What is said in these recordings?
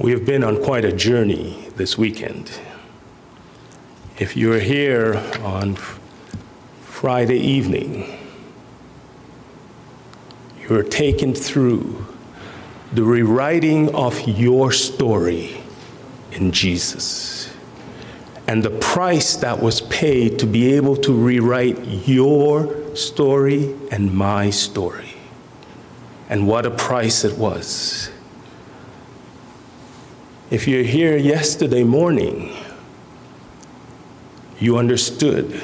We have been on quite a journey this weekend. If you're here on Friday evening, you're taken through the rewriting of your story in Jesus and the price that was paid to be able to rewrite your story and my story. And what a price it was. If you're here yesterday morning, you understood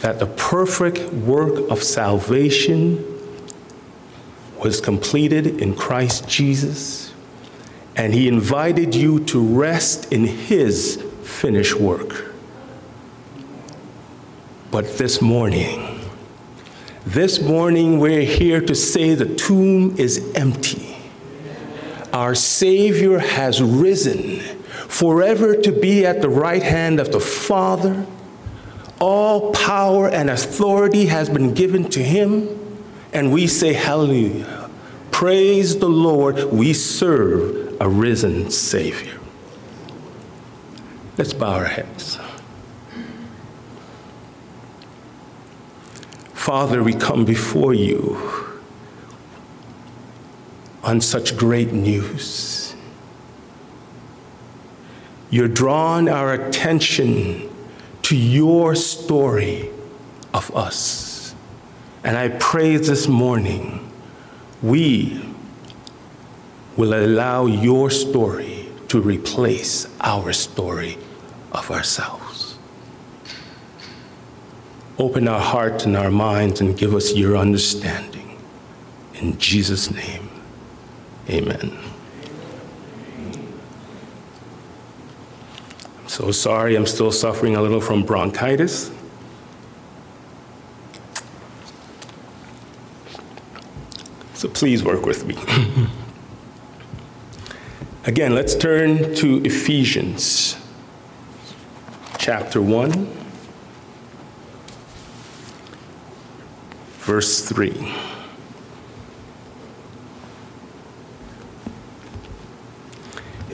that the perfect work of salvation was completed in Christ Jesus, and He invited you to rest in His finished work. But this morning, this morning we're here to say the tomb is empty our Savior has risen, forever to be at the right hand of the Father. All power and authority has been given to him, and we say, Hallelujah. Praise the Lord, we serve a risen Savior. Let's bow our heads. Father, we come before you on such great news. You're drawing our attention to your story of us. And I pray this morning we will allow your story to replace our story of ourselves. Open our hearts and our minds and give us your understanding. In Jesus' name. Amen. I'm so sorry, I'm still suffering a little from bronchitis. So please work with me. Again, let's turn to Ephesians chapter 1, verse 3.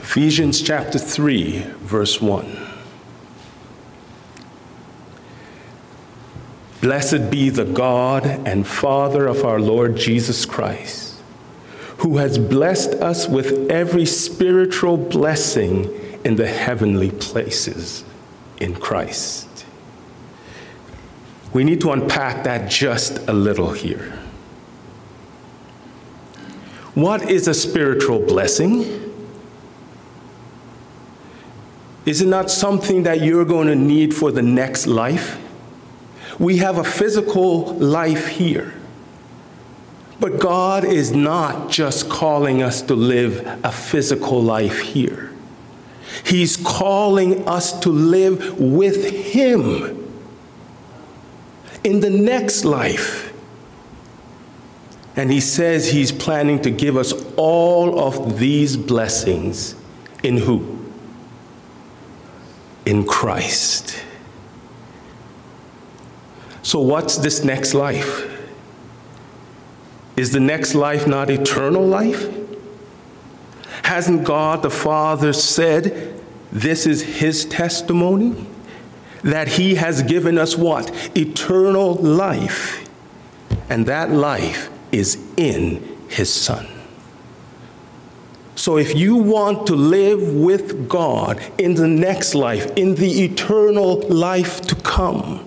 Ephesians chapter 3, verse 1. Blessed be the God and Father of our Lord Jesus Christ, who has blessed us with every spiritual blessing in the heavenly places in Christ. We need to unpack that just a little here. What is a spiritual blessing? Is it not something that you're going to need for the next life? We have a physical life here. But God is not just calling us to live a physical life here. He's calling us to live with Him in the next life. And He says He's planning to give us all of these blessings in who? In Christ. So, what's this next life? Is the next life not eternal life? Hasn't God the Father said this is his testimony? That he has given us what? Eternal life. And that life is in his Son. So if you want to live with God in the next life, in the eternal life to come,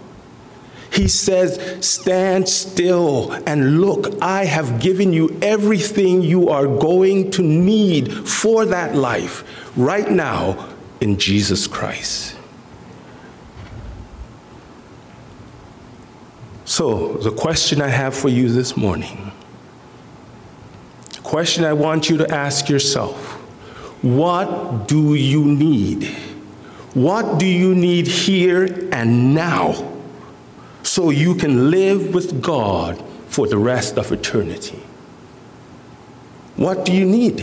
he says, Stand still and look, I have given you everything you are going to need for that life right now in Jesus Christ. So, the question I have for you this morning question I want you to ask yourself What do you need? What do you need here and now so you can live with God for the rest of eternity? What do you need?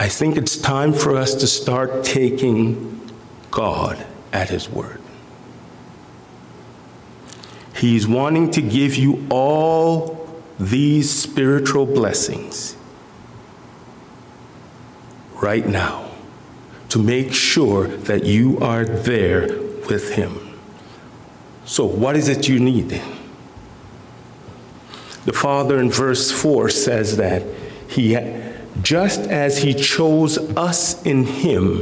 I think it's time for us to start taking God at His word. He's wanting to give you all these spiritual blessings right now to make sure that you are there with Him. So, what is it you need? The Father in verse 4 says that He, just as He chose us in Him,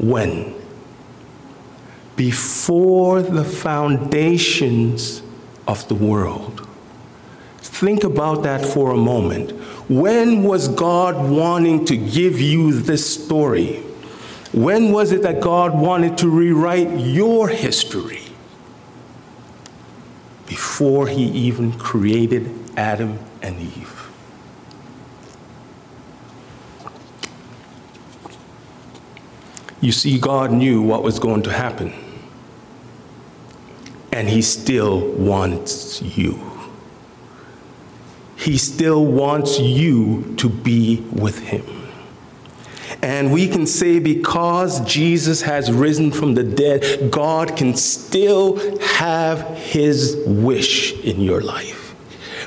when? Before the foundations of the world. Think about that for a moment. When was God wanting to give you this story? When was it that God wanted to rewrite your history? Before he even created Adam and Eve. You see, God knew what was going to happen, and he still wants you. He still wants you to be with him. And we can say because Jesus has risen from the dead, God can still have his wish in your life.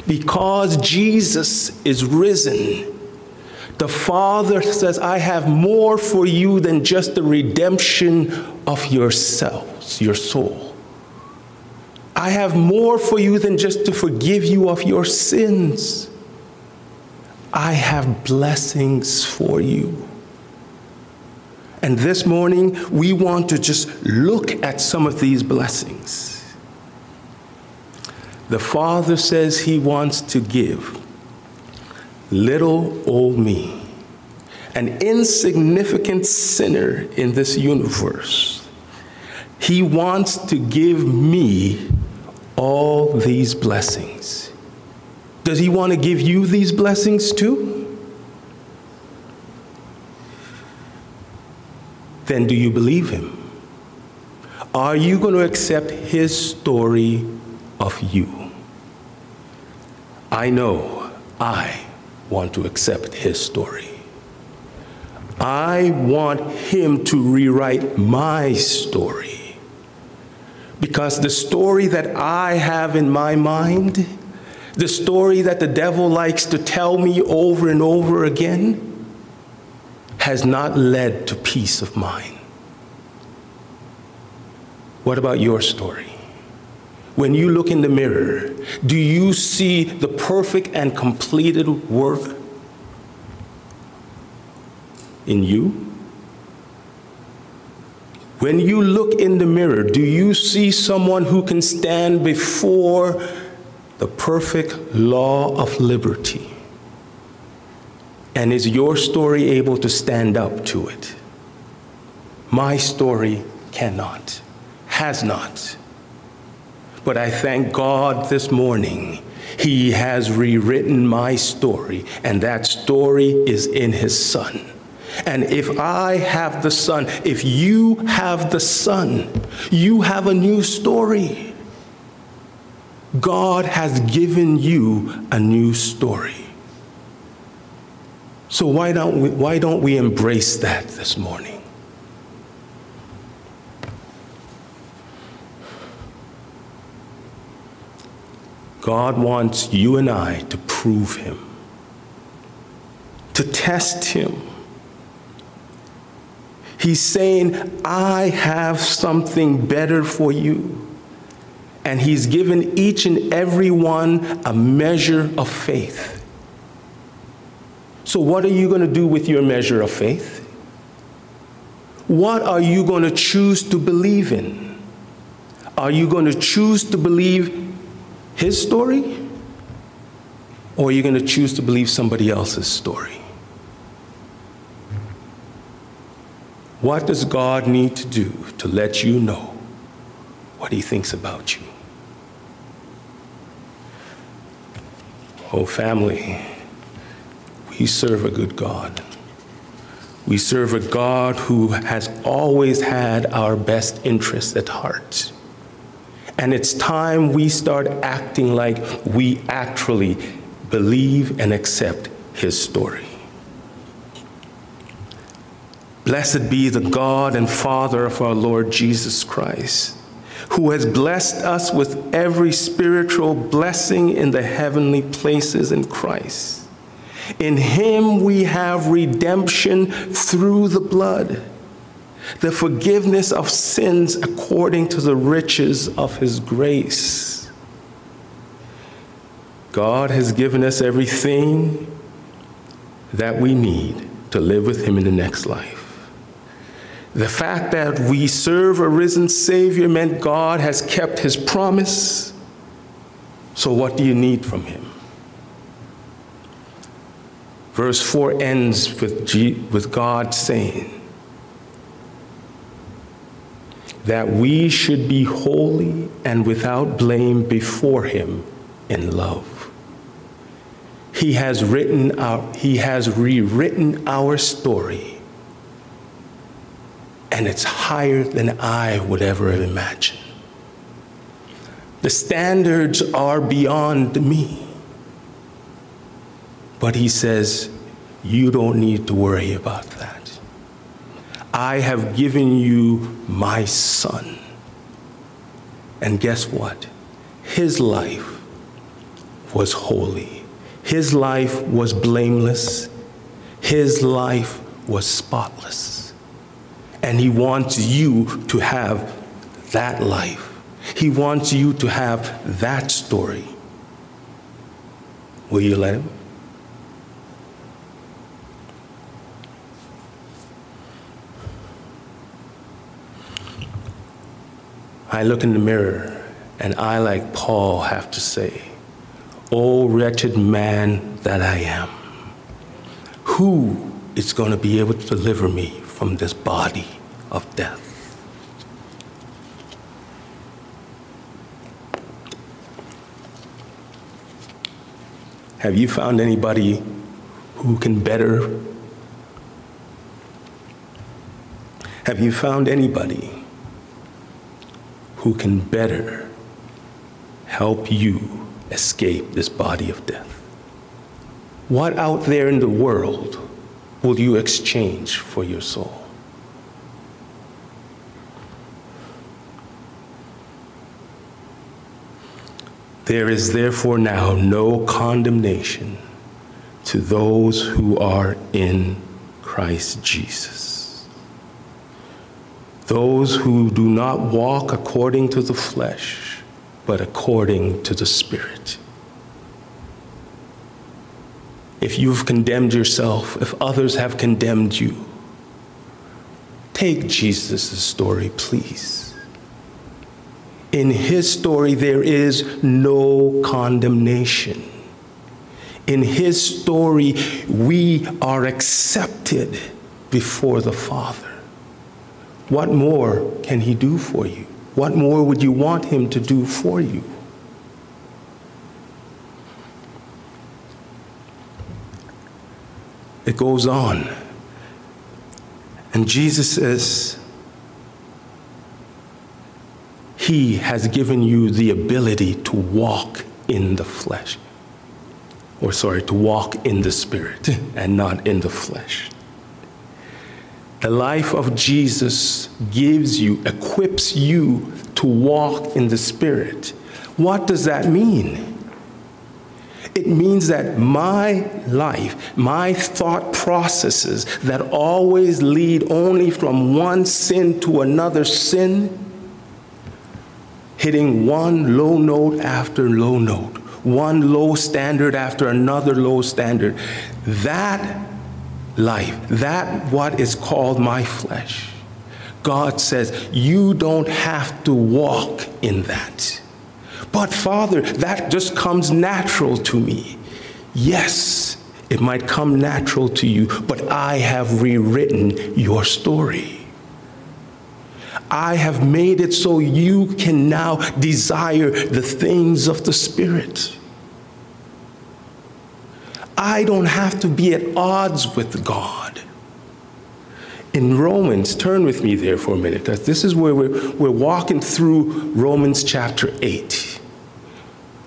Because Jesus is risen, the Father says, I have more for you than just the redemption of yourselves, your soul. I have more for you than just to forgive you of your sins. I have blessings for you. And this morning, we want to just look at some of these blessings. The Father says He wants to give little old me, an insignificant sinner in this universe. He wants to give me all these blessings. Does He want to give you these blessings too? then do you believe him? Are you going to accept his story of you? I know I want to accept his story. I want him to rewrite my story. Because the story that I have in my mind, the story that the devil likes to tell me over and over again, has not led to peace of mind. What about your story? When you look in the mirror, do you see the perfect and completed work in you? When you look in the mirror, do you see someone who can stand before the perfect law of liberty? And is your story able to stand up to it? My story cannot, has not. But I thank God this morning. He has rewritten my story, and that story is in His Son. And if I have the Son, if you have the Son, you have a new story. God has given you a new story. So why don't we, why don't we embrace that this morning? God wants you and I to prove Him, to test Him. He's saying, I have something better for you. And He's given each and every one a measure of faith. So, what are you going to do with your measure of faith? What are you going to choose to believe in? Are you going to choose to believe his story? Or are you going to choose to believe somebody else's story? What does God need to do to let you know what he thinks about you? Oh, family. We serve a good God. We serve a God who has always had our best interests at heart. And it's time we start acting like we actually believe and accept his story. Blessed be the God and Father of our Lord Jesus Christ. who has blessed us with every spiritual blessing in the heavenly places in Christ. In him we have redemption through the blood, the forgiveness of sins according to the riches of his grace. God has given us everything that we need to live with him in the next life. The fact that we serve a risen Savior meant God has kept his promise. So, what do you need from him? Verse 4 ends with, G, with God saying that we should be holy and without blame before him in love. He has written our, he has rewritten our story and it's higher than I would ever have imagined. The standards are beyond me. But he says, You don't need to worry about that. I have given you my son. And guess what? His life was holy, his life was blameless, his life was spotless. And He wants you to have that life. He wants you to have that story. Will you let Him? I look in the mirror and I, like Paul, have to say, Oh, wretched man that I am, who is going to be able to deliver me from this body of death. Have you found anybody who can better? Have you found anybody who can better help you escape this body of death? What out there in the world will you exchange for your soul? There is therefore now no condemnation to those who are in Christ Jesus. Those who do not walk according to the flesh, but according to the Spirit if you've condemned yourself, if others have condemned you, take Jesus' story, please. In his story, there is no condemnation. In his story, we are accepted before the Father. What more can he do for you? What more would you want him to do for you? It goes on. And Jesus says, He has given you the ability to walk in the flesh. Or, sorry, to walk in the spirit and not in the flesh. The life of Jesus gives you, equips you to walk in the spirit. What does that mean? It means that my life, my thought processes that always lead only from one sin to another sin, hitting one low note after low note, one low standard after another low standard, that life, that what is called my flesh, God says, you don't have to walk in that. But Father, that just comes natural to me. Yes, it might come natural to you, but I have rewritten your story. I have made it so you can now desire the things of the Spirit. I don't have to be at odds with God. In Romans, turn with me there for a minute, this is where we're, we're walking through Romans chapter 8.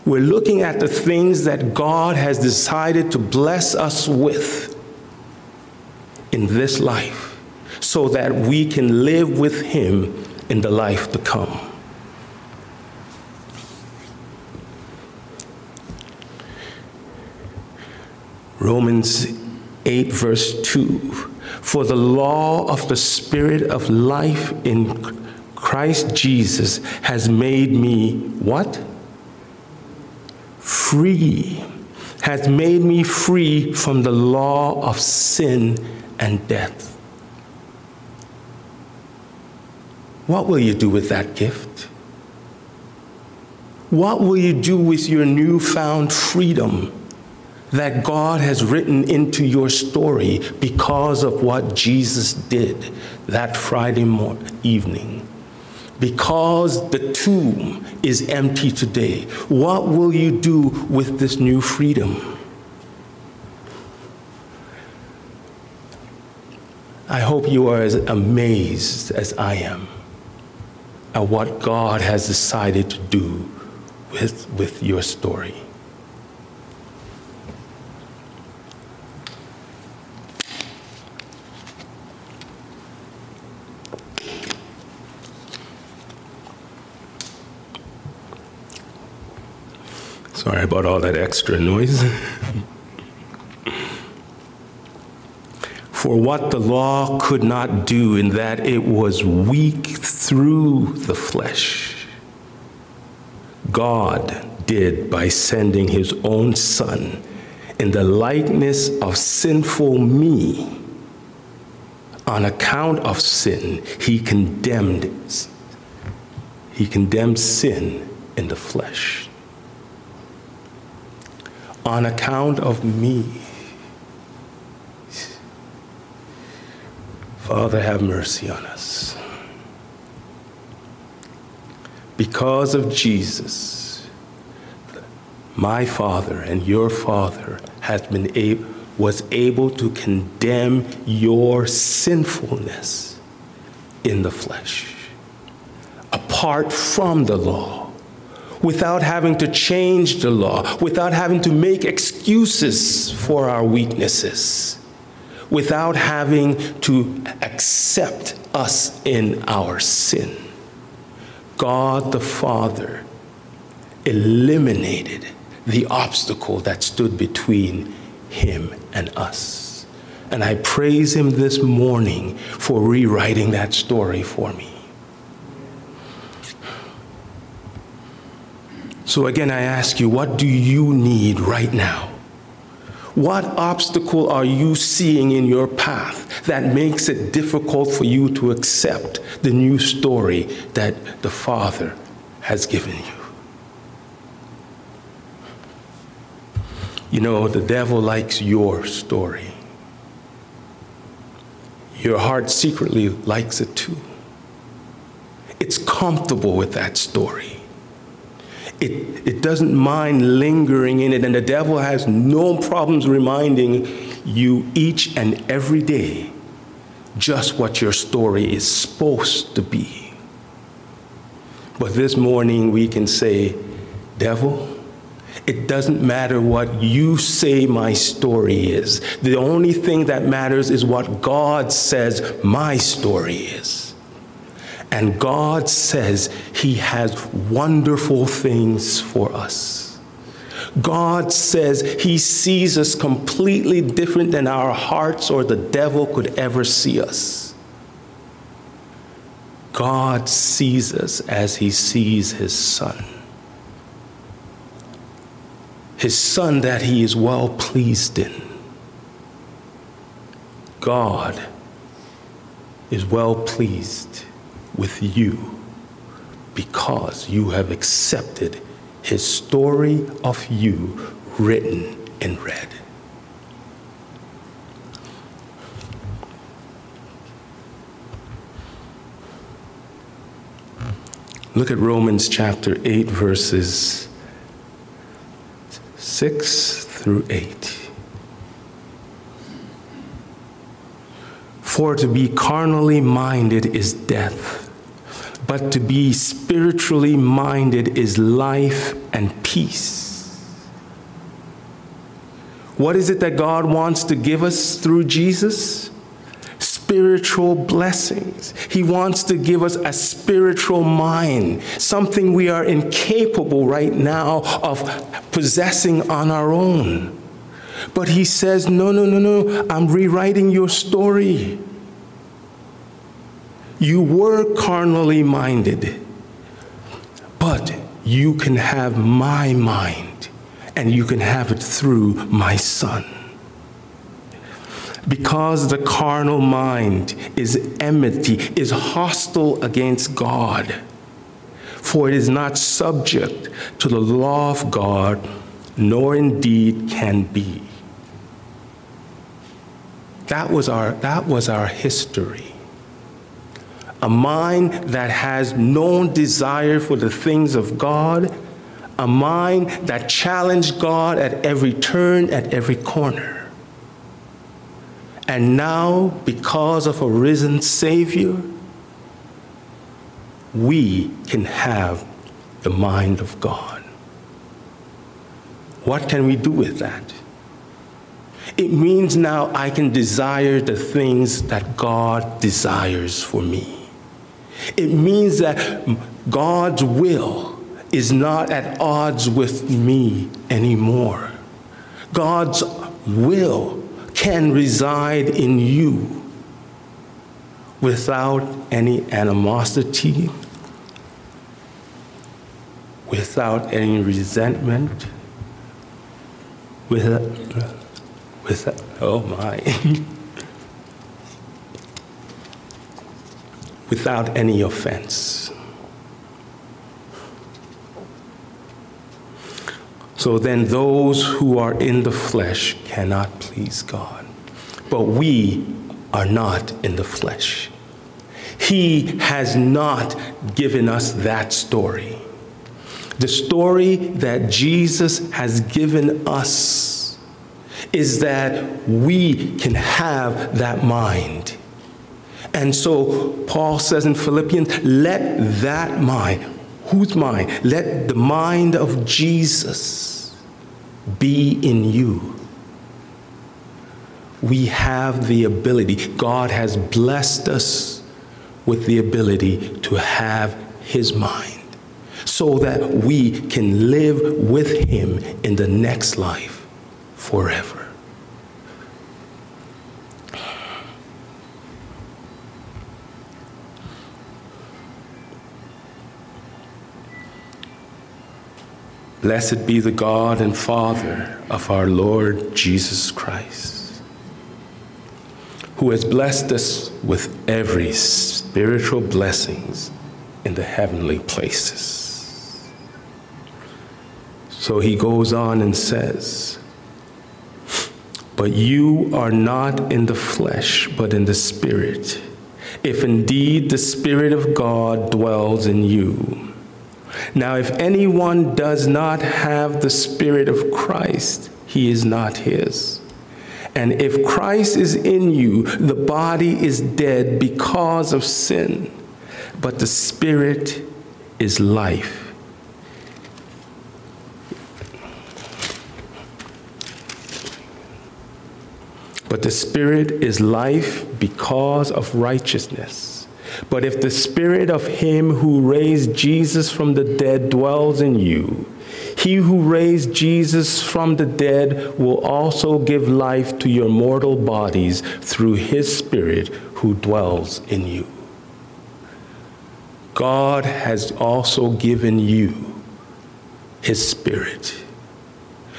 We're looking at the things that God has decided to bless us with in this life so that we can live with Him in the life to come. Romans 8, verse 2 For the law of the Spirit of life in Christ Jesus has made me what? Free. Has made me free from the law of sin and death. What will you do with that gift? What will you do with your newfound freedom that God has written into your story because of what Jesus did that Friday morning, evening? Because the tomb is empty today, what will you do with this new freedom? I hope you are as amazed as I am at what God has decided to do with, with your story. Sorry about all that extra noise. For what the law could not do, in that it was weak through the flesh, God did by sending his own Son in the likeness of sinful me. On account of sin, he condemned he condemned sin in the flesh. On account of me, Father, have mercy on us. Because of Jesus, my Father and your Father has been able, was able to condemn your sinfulness in the flesh, apart from the law, without having to change the law, without having to make excuses for our weaknesses without having to accept us in our sin. God the Father eliminated the obstacle that stood between him and us. And I praise him this morning for rewriting that story for me. So, again, I ask you, what do you need right now? What obstacle are you seeing in your path that makes it difficult for you to accept the new story that the Father has given you? You know, the devil likes your story. Your heart secretly likes it too. It's comfortable with that story it, it doesn't mind lingering in it, and the devil has no problems reminding you each and every day just what your story is supposed to be. But this morning we can say, Devil, it doesn't matter what you say my story is. The only thing that matters is what God says my story is. And God says He has wonderful things for us. God says He sees us completely different than our hearts or the devil could ever see us. God sees us as He sees His Son. His Son that He is well pleased in. God is well pleased with you because you have accepted his story of you written in red. Look at Romans chapter 8, verses 6 through 8. For to be carnally minded is death, but to be spiritually minded is life and peace. What is it that God wants to give us through Jesus? Spiritual blessings. He wants to give us a spiritual mind, something we are incapable right now of possessing on our own. But he says, No, no, no, no, I'm rewriting your story. You were carnally minded, but you can have my mind and you can have it through my son. Because the carnal mind is enmity, is hostile against God, for it is not subject to the law of God, nor indeed can be. That was our, that was our history. A mind that has no desire for the things of God, a mind that challenged God at every turn, at every corner. And now, because of a risen Savior, we can have the mind of God. What can we do with that? It means now I can desire the things that God desires for me. It means that God's will is not at odds with me anymore. God's will can reside in you without any animosity, without any resentment, without with that, oh my. Without any offense. So then, those who are in the flesh cannot please God. But we are not in the flesh. He has not given us that story. The story that Jesus has given us is that we can have that mind. And so Paul says in Philippians, let that mind, whose mind? Let the mind of Jesus be in you. We have the ability, God has blessed us with the ability to have His mind so that we can live with Him in the next life forever. Blessed be the God and Father of our Lord Jesus Christ, who has blessed us with every spiritual blessings in the heavenly places. So he goes on and says, But you are not in the flesh, but in the Spirit, if indeed the Spirit of God dwells in you. Now, if anyone does not have the Spirit of Christ, he is not his. And if Christ is in you, the body is dead because of sin, but the Spirit is life. But the Spirit is life because of righteousness. But if the spirit of him who raised Jesus from the dead dwells in you, he who raised Jesus from the dead will also give life to your mortal bodies through his spirit who dwells in you. God has also given you his spirit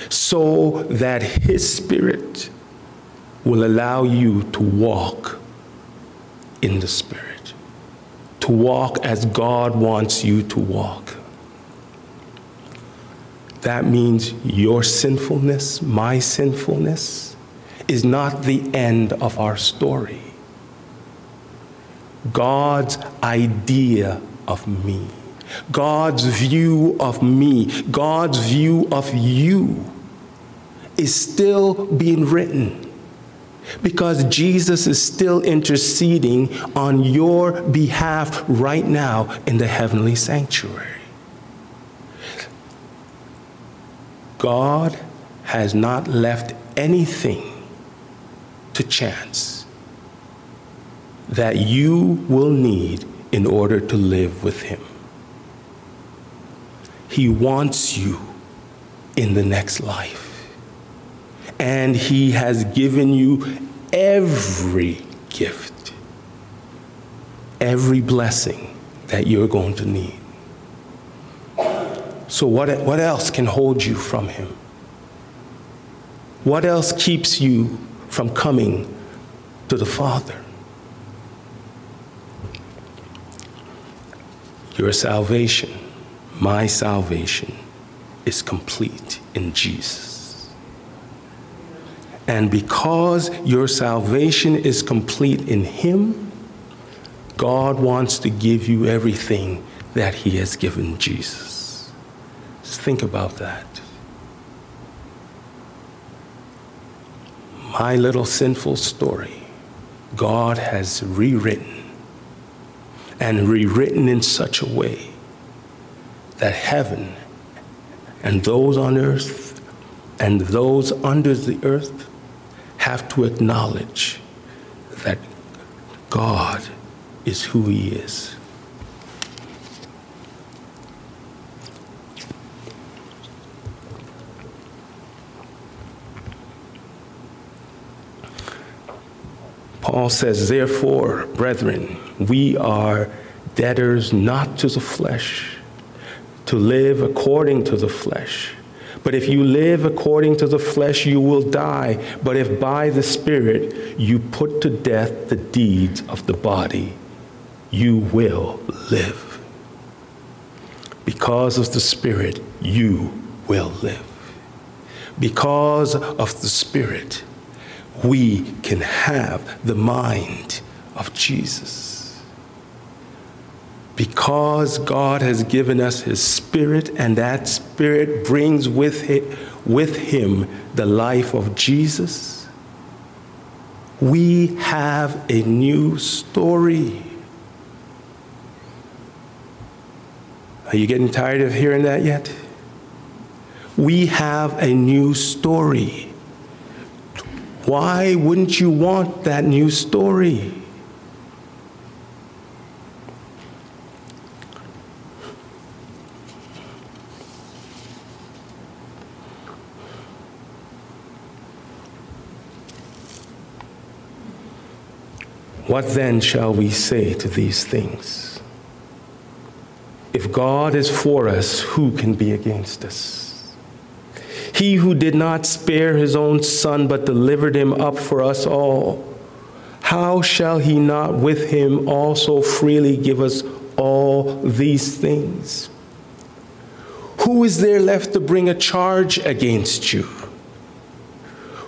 so that his spirit will allow you to walk in the spirit to walk as God wants you to walk. That means your sinfulness, my sinfulness, is not the end of our story. God's idea of me, God's view of me, God's view of you is still being written because Jesus is still interceding on your behalf right now in the heavenly sanctuary. God has not left anything to chance that you will need in order to live with Him. He wants you in the next life. And He has given you every gift, every blessing that you're going to need. So, what, what else can hold you from Him? What else keeps you from coming to the Father? Your salvation, my salvation, is complete in Jesus. And because your salvation is complete in Him, God wants to give you everything that He has given Jesus. Just think about that. My little sinful story, God has rewritten and rewritten in such a way that heaven and those on earth and those under the earth have to acknowledge that God is who He is. Paul says, Therefore, brethren, we are debtors not to the flesh, to live according to the flesh. But if you live according to the flesh, you will die. But if by the Spirit you put to death the deeds of the body, you will live. Because of the Spirit, you will live. Because of the Spirit, we can have the mind of Jesus. Because God has given us His Spirit, and that Spirit brings with, it, with Him the life of Jesus, we have a new story. Are you getting tired of hearing that yet? We have a new story. Why wouldn't you want that new story? What then shall we say to these things? If God is for us, who can be against us? He who did not spare his own son, but delivered him up for us all, how shall he not with him also freely give us all these things? Who is there left to bring a charge against you?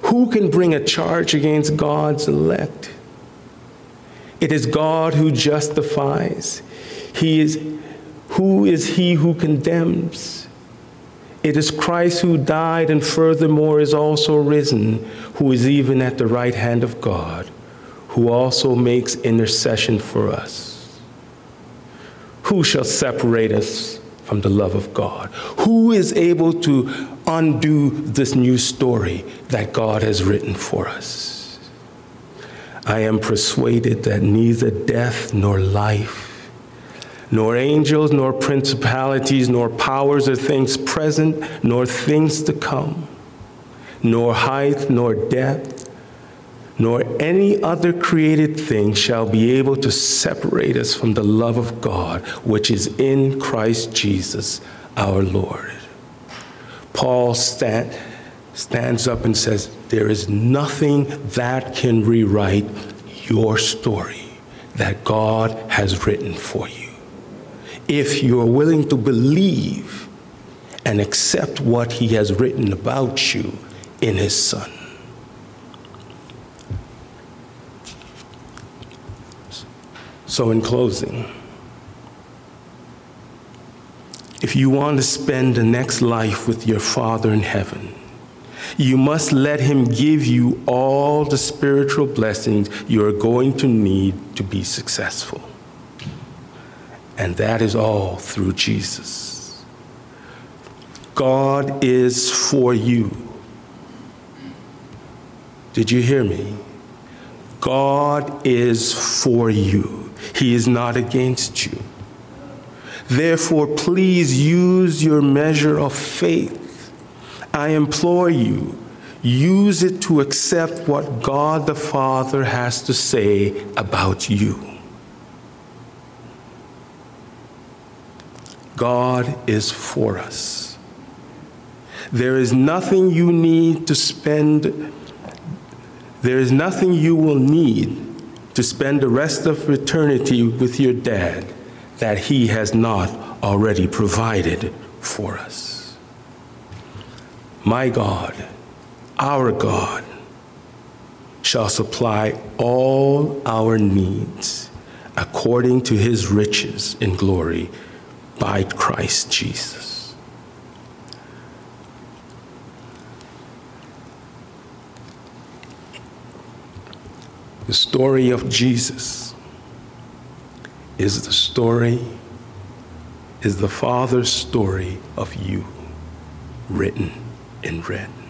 Who can bring a charge against God's elect? It is God who justifies. He is who is he who condemns? It is Christ who died and furthermore is also risen, who is even at the right hand of God, who also makes intercession for us. Who shall separate us from the love of God? Who is able to undo this new story that God has written for us? I am persuaded that neither death nor life nor angels, nor principalities, nor powers or things present, nor things to come, nor height, nor depth, nor any other created thing shall be able to separate us from the love of God, which is in Christ Jesus our Lord. Paul stand, stands up and says, There is nothing that can rewrite your story that God has written for you if you are willing to believe and accept what he has written about you in his son. So, in closing, if you want to spend the next life with your Father in heaven, you must let Him give you all the spiritual blessings you are going to need to be successful. And that is all through Jesus. God is for you. Did you hear me? God is for you. He is not against you. Therefore, please use your measure of faith. I implore you, use it to accept what God the Father has to say about you. God is for us. There is nothing you need to spend, there is nothing you will need to spend the rest of eternity with your dad that he has not already provided for us. My God, our God, shall supply all our needs according to his riches in glory by Christ Jesus. The story of Jesus is the story, is the Father's story of you, written in red.